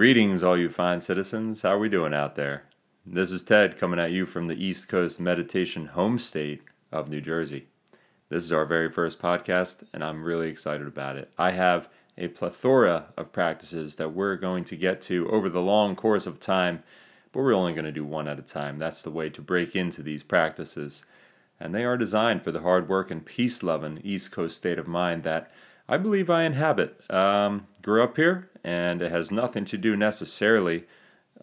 Greetings, all you fine citizens. How are we doing out there? This is Ted coming at you from the East Coast meditation home state of New Jersey. This is our very first podcast, and I'm really excited about it. I have a plethora of practices that we're going to get to over the long course of time, but we're only going to do one at a time. That's the way to break into these practices. And they are designed for the hard work and peace loving East Coast state of mind that I believe I inhabit. Um, grew up here, and it has nothing to do necessarily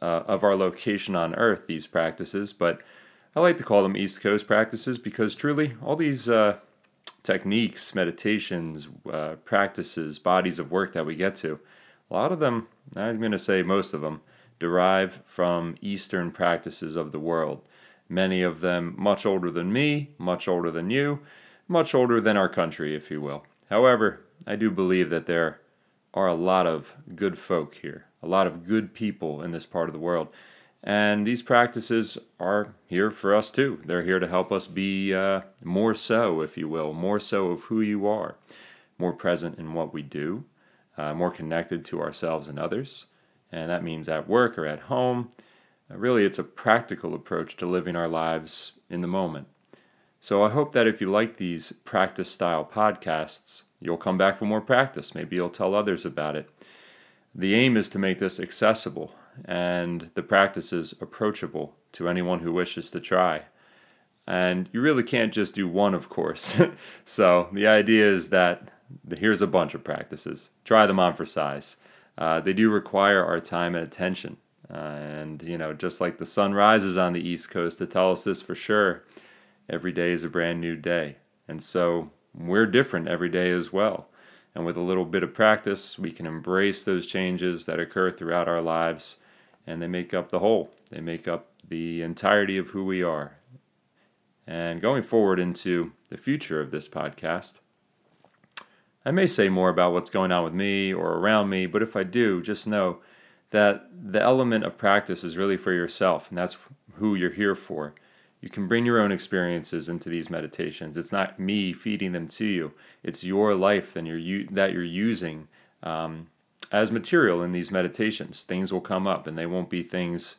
uh, of our location on Earth, these practices, but I like to call them East Coast practices because truly all these uh, techniques, meditations, uh, practices, bodies of work that we get to, a lot of them, I'm going to say most of them, derive from Eastern practices of the world. Many of them much older than me, much older than you, much older than our country, if you will. However, I do believe that there are a lot of good folk here, a lot of good people in this part of the world. And these practices are here for us too. They're here to help us be uh, more so, if you will, more so of who you are, more present in what we do, uh, more connected to ourselves and others. And that means at work or at home. Uh, really, it's a practical approach to living our lives in the moment. So I hope that if you like these practice style podcasts, You'll come back for more practice. Maybe you'll tell others about it. The aim is to make this accessible and the practices approachable to anyone who wishes to try. And you really can't just do one, of course. so the idea is that here's a bunch of practices. Try them on for size. Uh, they do require our time and attention. Uh, and, you know, just like the sun rises on the East Coast to tell us this for sure, every day is a brand new day. And so we're different every day as well. And with a little bit of practice, we can embrace those changes that occur throughout our lives, and they make up the whole. They make up the entirety of who we are. And going forward into the future of this podcast, I may say more about what's going on with me or around me, but if I do, just know that the element of practice is really for yourself, and that's who you're here for. You can bring your own experiences into these meditations. It's not me feeding them to you. It's your life and your that you're using um, as material in these meditations. Things will come up, and they won't be things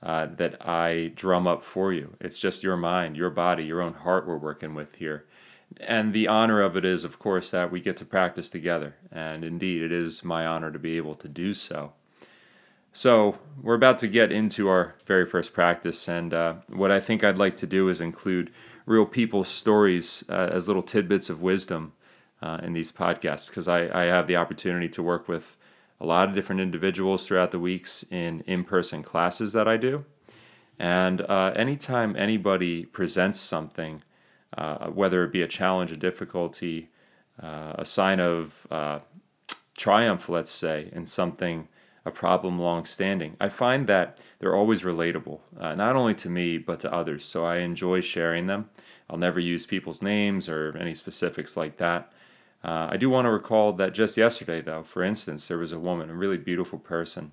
uh, that I drum up for you. It's just your mind, your body, your own heart we're working with here. And the honor of it is, of course, that we get to practice together. And indeed, it is my honor to be able to do so. So, we're about to get into our very first practice, and uh, what I think I'd like to do is include real people's stories uh, as little tidbits of wisdom uh, in these podcasts, because I, I have the opportunity to work with a lot of different individuals throughout the weeks in in person classes that I do. And uh, anytime anybody presents something, uh, whether it be a challenge, a difficulty, uh, a sign of triumph, let's say, in something a problem long standing. I find that they're always relatable, uh, not only to me, but to others. So I enjoy sharing them. I'll never use people's names or any specifics like that. Uh, I do want to recall that just yesterday, though, for instance, there was a woman, a really beautiful person,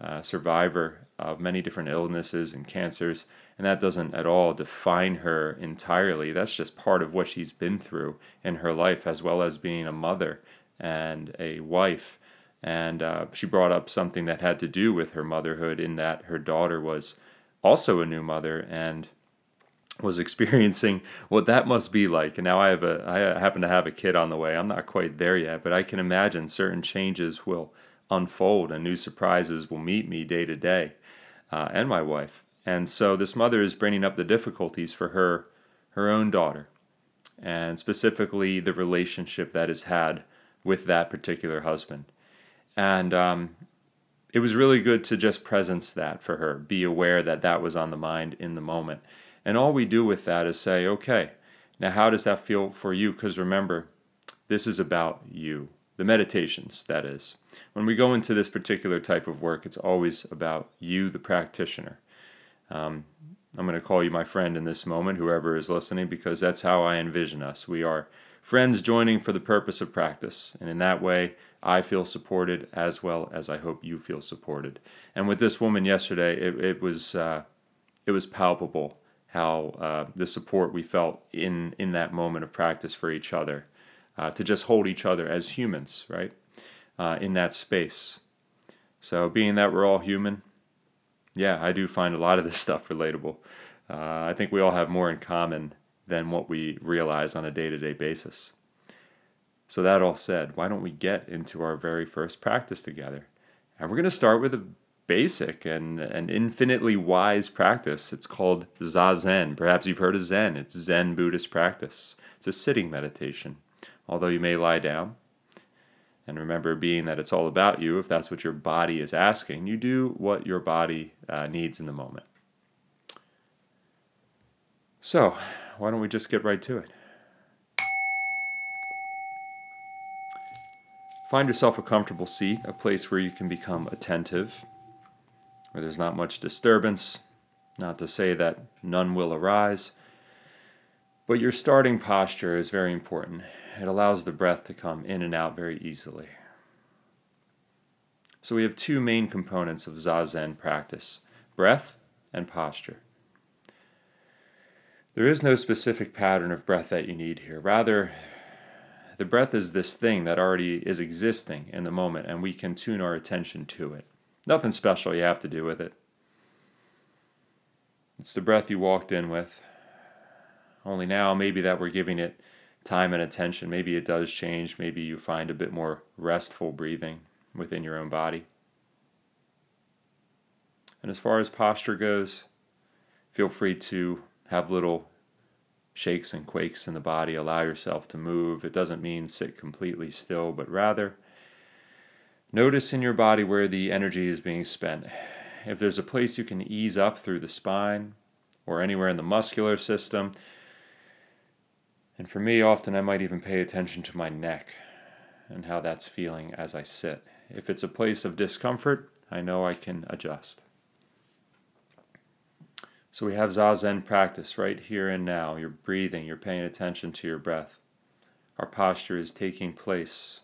uh, survivor of many different illnesses and cancers, and that doesn't at all define her entirely. That's just part of what she's been through in her life, as well as being a mother and a wife and uh, she brought up something that had to do with her motherhood, in that her daughter was also a new mother and was experiencing what that must be like. And now I have a, I happen to have a kid on the way. I'm not quite there yet, but I can imagine certain changes will unfold and new surprises will meet me day to day, uh, and my wife. And so this mother is bringing up the difficulties for her, her own daughter, and specifically the relationship that is had with that particular husband. And um, it was really good to just presence that for her, be aware that that was on the mind in the moment. And all we do with that is say, okay, now how does that feel for you? Because remember, this is about you. The meditations, that is. When we go into this particular type of work, it's always about you, the practitioner. Um, I'm going to call you my friend in this moment, whoever is listening, because that's how I envision us. We are friends joining for the purpose of practice. And in that way, I feel supported as well as I hope you feel supported. And with this woman yesterday, it, it was uh, it was palpable how uh, the support we felt in in that moment of practice for each other, uh, to just hold each other as humans, right, uh, in that space. So, being that we're all human, yeah, I do find a lot of this stuff relatable. Uh, I think we all have more in common than what we realize on a day to day basis. So, that all said, why don't we get into our very first practice together? And we're going to start with a basic and an infinitely wise practice. It's called Zazen. Perhaps you've heard of Zen. It's Zen Buddhist practice. It's a sitting meditation. Although you may lie down, and remember, being that it's all about you, if that's what your body is asking, you do what your body uh, needs in the moment. So, why don't we just get right to it? Find yourself a comfortable seat, a place where you can become attentive, where there's not much disturbance, not to say that none will arise. But your starting posture is very important. It allows the breath to come in and out very easily. So we have two main components of Zazen practice breath and posture. There is no specific pattern of breath that you need here. Rather, the breath is this thing that already is existing in the moment, and we can tune our attention to it. Nothing special you have to do with it. It's the breath you walked in with. Only now, maybe that we're giving it time and attention, maybe it does change. Maybe you find a bit more restful breathing within your own body. And as far as posture goes, feel free to have little shakes and quakes in the body. Allow yourself to move. It doesn't mean sit completely still, but rather notice in your body where the energy is being spent. If there's a place you can ease up through the spine or anywhere in the muscular system, and for me, often I might even pay attention to my neck and how that's feeling as I sit. If it's a place of discomfort, I know I can adjust. So we have Zazen practice right here and now. You're breathing, you're paying attention to your breath. Our posture is taking place.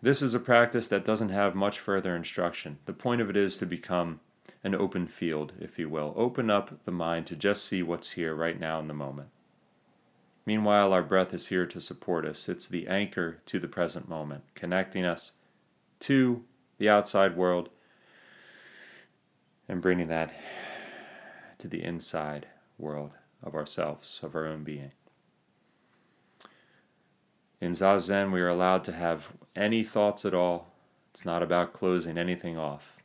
This is a practice that doesn't have much further instruction. The point of it is to become an open field, if you will. Open up the mind to just see what's here right now in the moment. Meanwhile, our breath is here to support us. It's the anchor to the present moment, connecting us to the outside world and bringing that to the inside world of ourselves, of our own being. In Zazen, we are allowed to have any thoughts at all. It's not about closing anything off.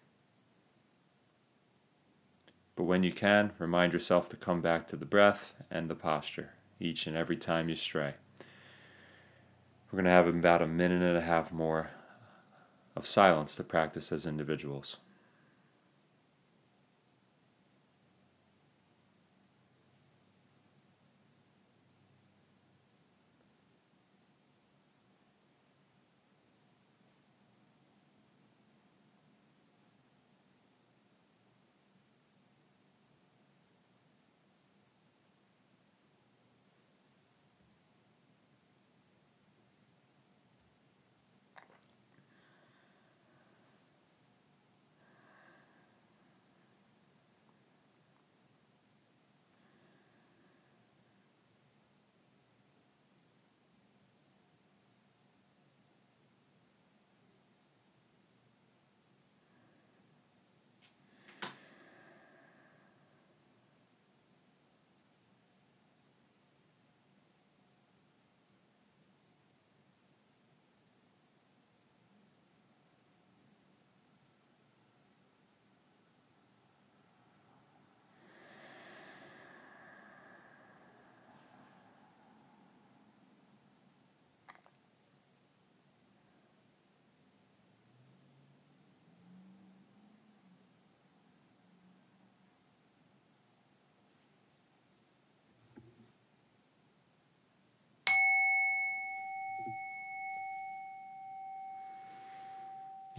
But when you can, remind yourself to come back to the breath and the posture each and every time you stray. We're going to have about a minute and a half more of silence to practice as individuals.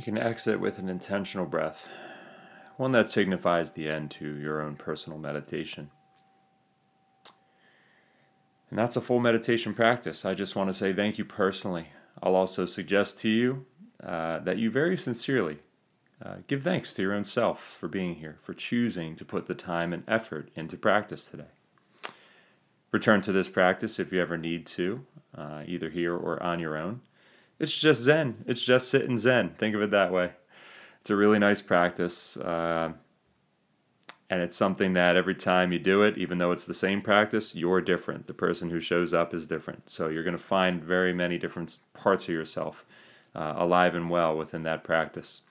You can exit with an intentional breath, one that signifies the end to your own personal meditation. And that's a full meditation practice. I just want to say thank you personally. I'll also suggest to you uh, that you very sincerely uh, give thanks to your own self for being here, for choosing to put the time and effort into practice today. Return to this practice if you ever need to, uh, either here or on your own. It's just Zen. It's just sitting Zen. Think of it that way. It's a really nice practice. Uh, and it's something that every time you do it, even though it's the same practice, you're different. The person who shows up is different. So you're going to find very many different parts of yourself uh, alive and well within that practice.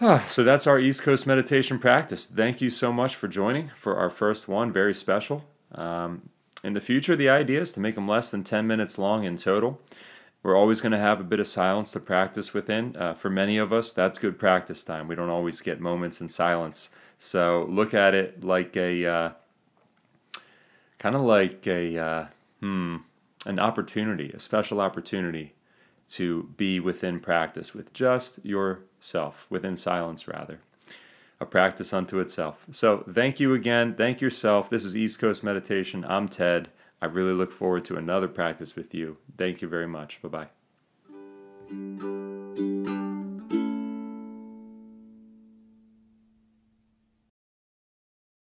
so that's our East Coast meditation practice. Thank you so much for joining for our first one. Very special. Um, in the future, the idea is to make them less than 10 minutes long in total. We're always going to have a bit of silence to practice within. Uh, for many of us, that's good practice time. We don't always get moments in silence. So look at it like a uh, kind of like a uh, hmm, an opportunity, a special opportunity to be within practice with just yourself, within silence rather. A practice unto itself. So, thank you again. Thank yourself. This is East Coast Meditation. I'm Ted. I really look forward to another practice with you. Thank you very much. Bye bye.